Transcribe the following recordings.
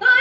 Ah!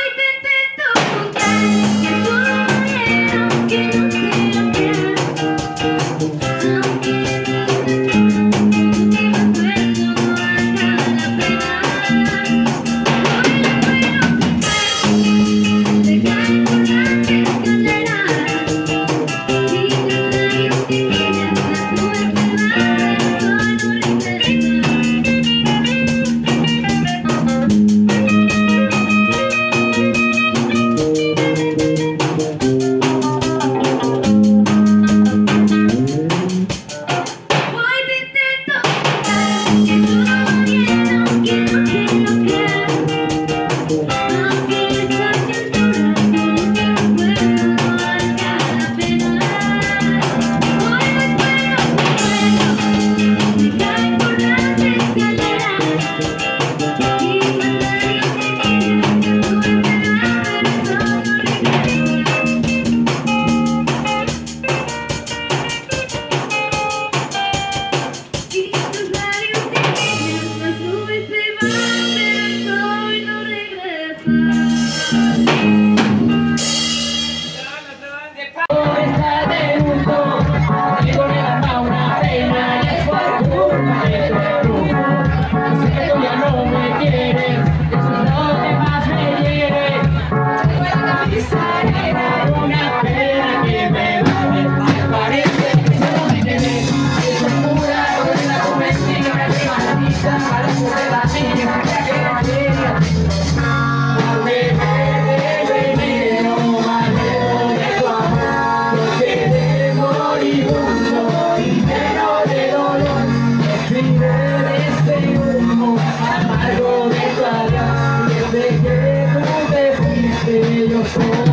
fool.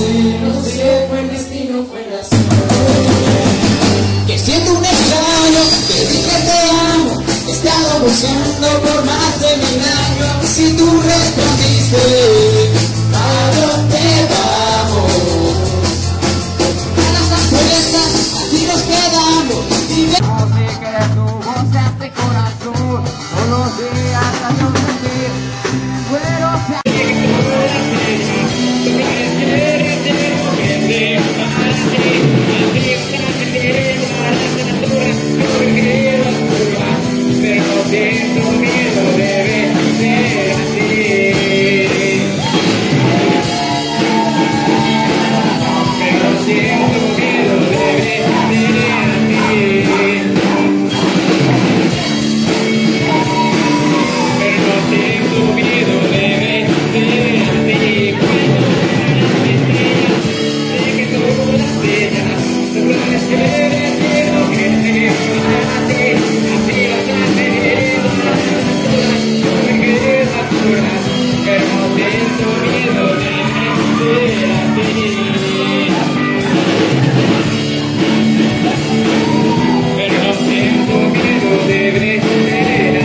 no sé, fue el destino, fue. Que siento un extraño, que dije te amo, he estado buscando por más de mil años, si tú respondiste. Deus.